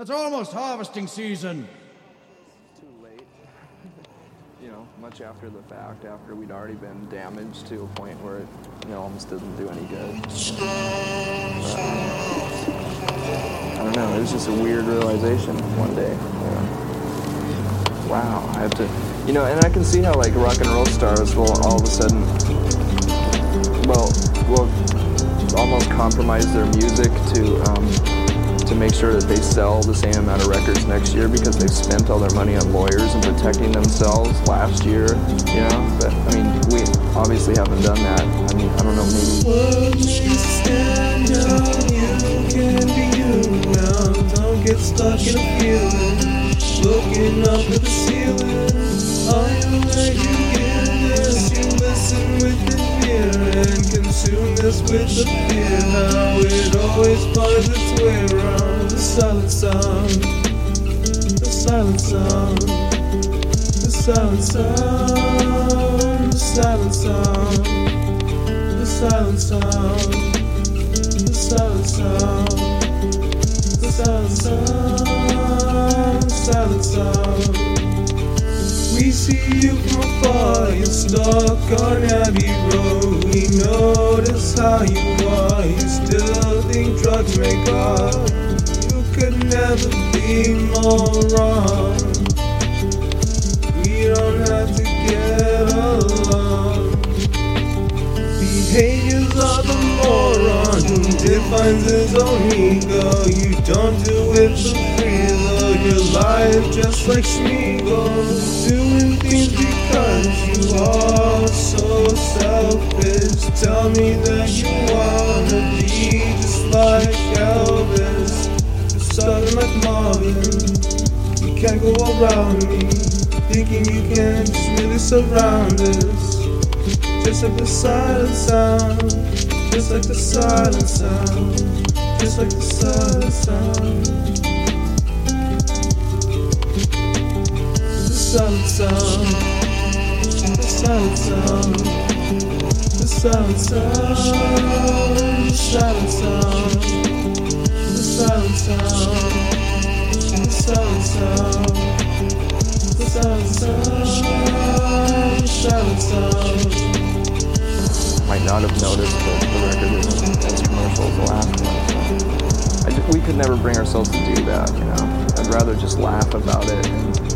It's almost harvesting season. too late. you know, much after the fact, after we'd already been damaged to a point where it, you know, almost didn't do any good. I don't know. It was just a weird realization one day. you know. Wow, I have to, you know, and I can see how like rock and roll stars will all of a sudden, well, will almost compromise their music to. Um, sure that they sell the same amount of records next year because they've spent all their money on lawyers and protecting themselves last year, you know? But I mean, we obviously haven't done that. I mean, I don't know, maybe. This with the fear. How it always finds its way around. The silent sound. The silent sound. The silent sound. The silent sound. The silent sound, the silent sound, the silent sound, the silent sound. We see you from afar, you're stuck on Abbey Road. We notice how you are, you still think drugs make art. You could never be more wrong. We don't have to get along. Behaviors of a moron who defines his own ego. You don't do it for free, though your life just like Smeagol. Doing things because you are so selfish. Tell me that You're like Marvin. You can't go around me, thinking you can just really surround us. Just like the silent sound, just like the silent sound, just like the silent sound. The silent sound, the silent sound, the silent sound, Might not have noticed that the record isn't as commercial as the last one. I we could never bring ourselves to do that, you know? I'd rather just laugh about it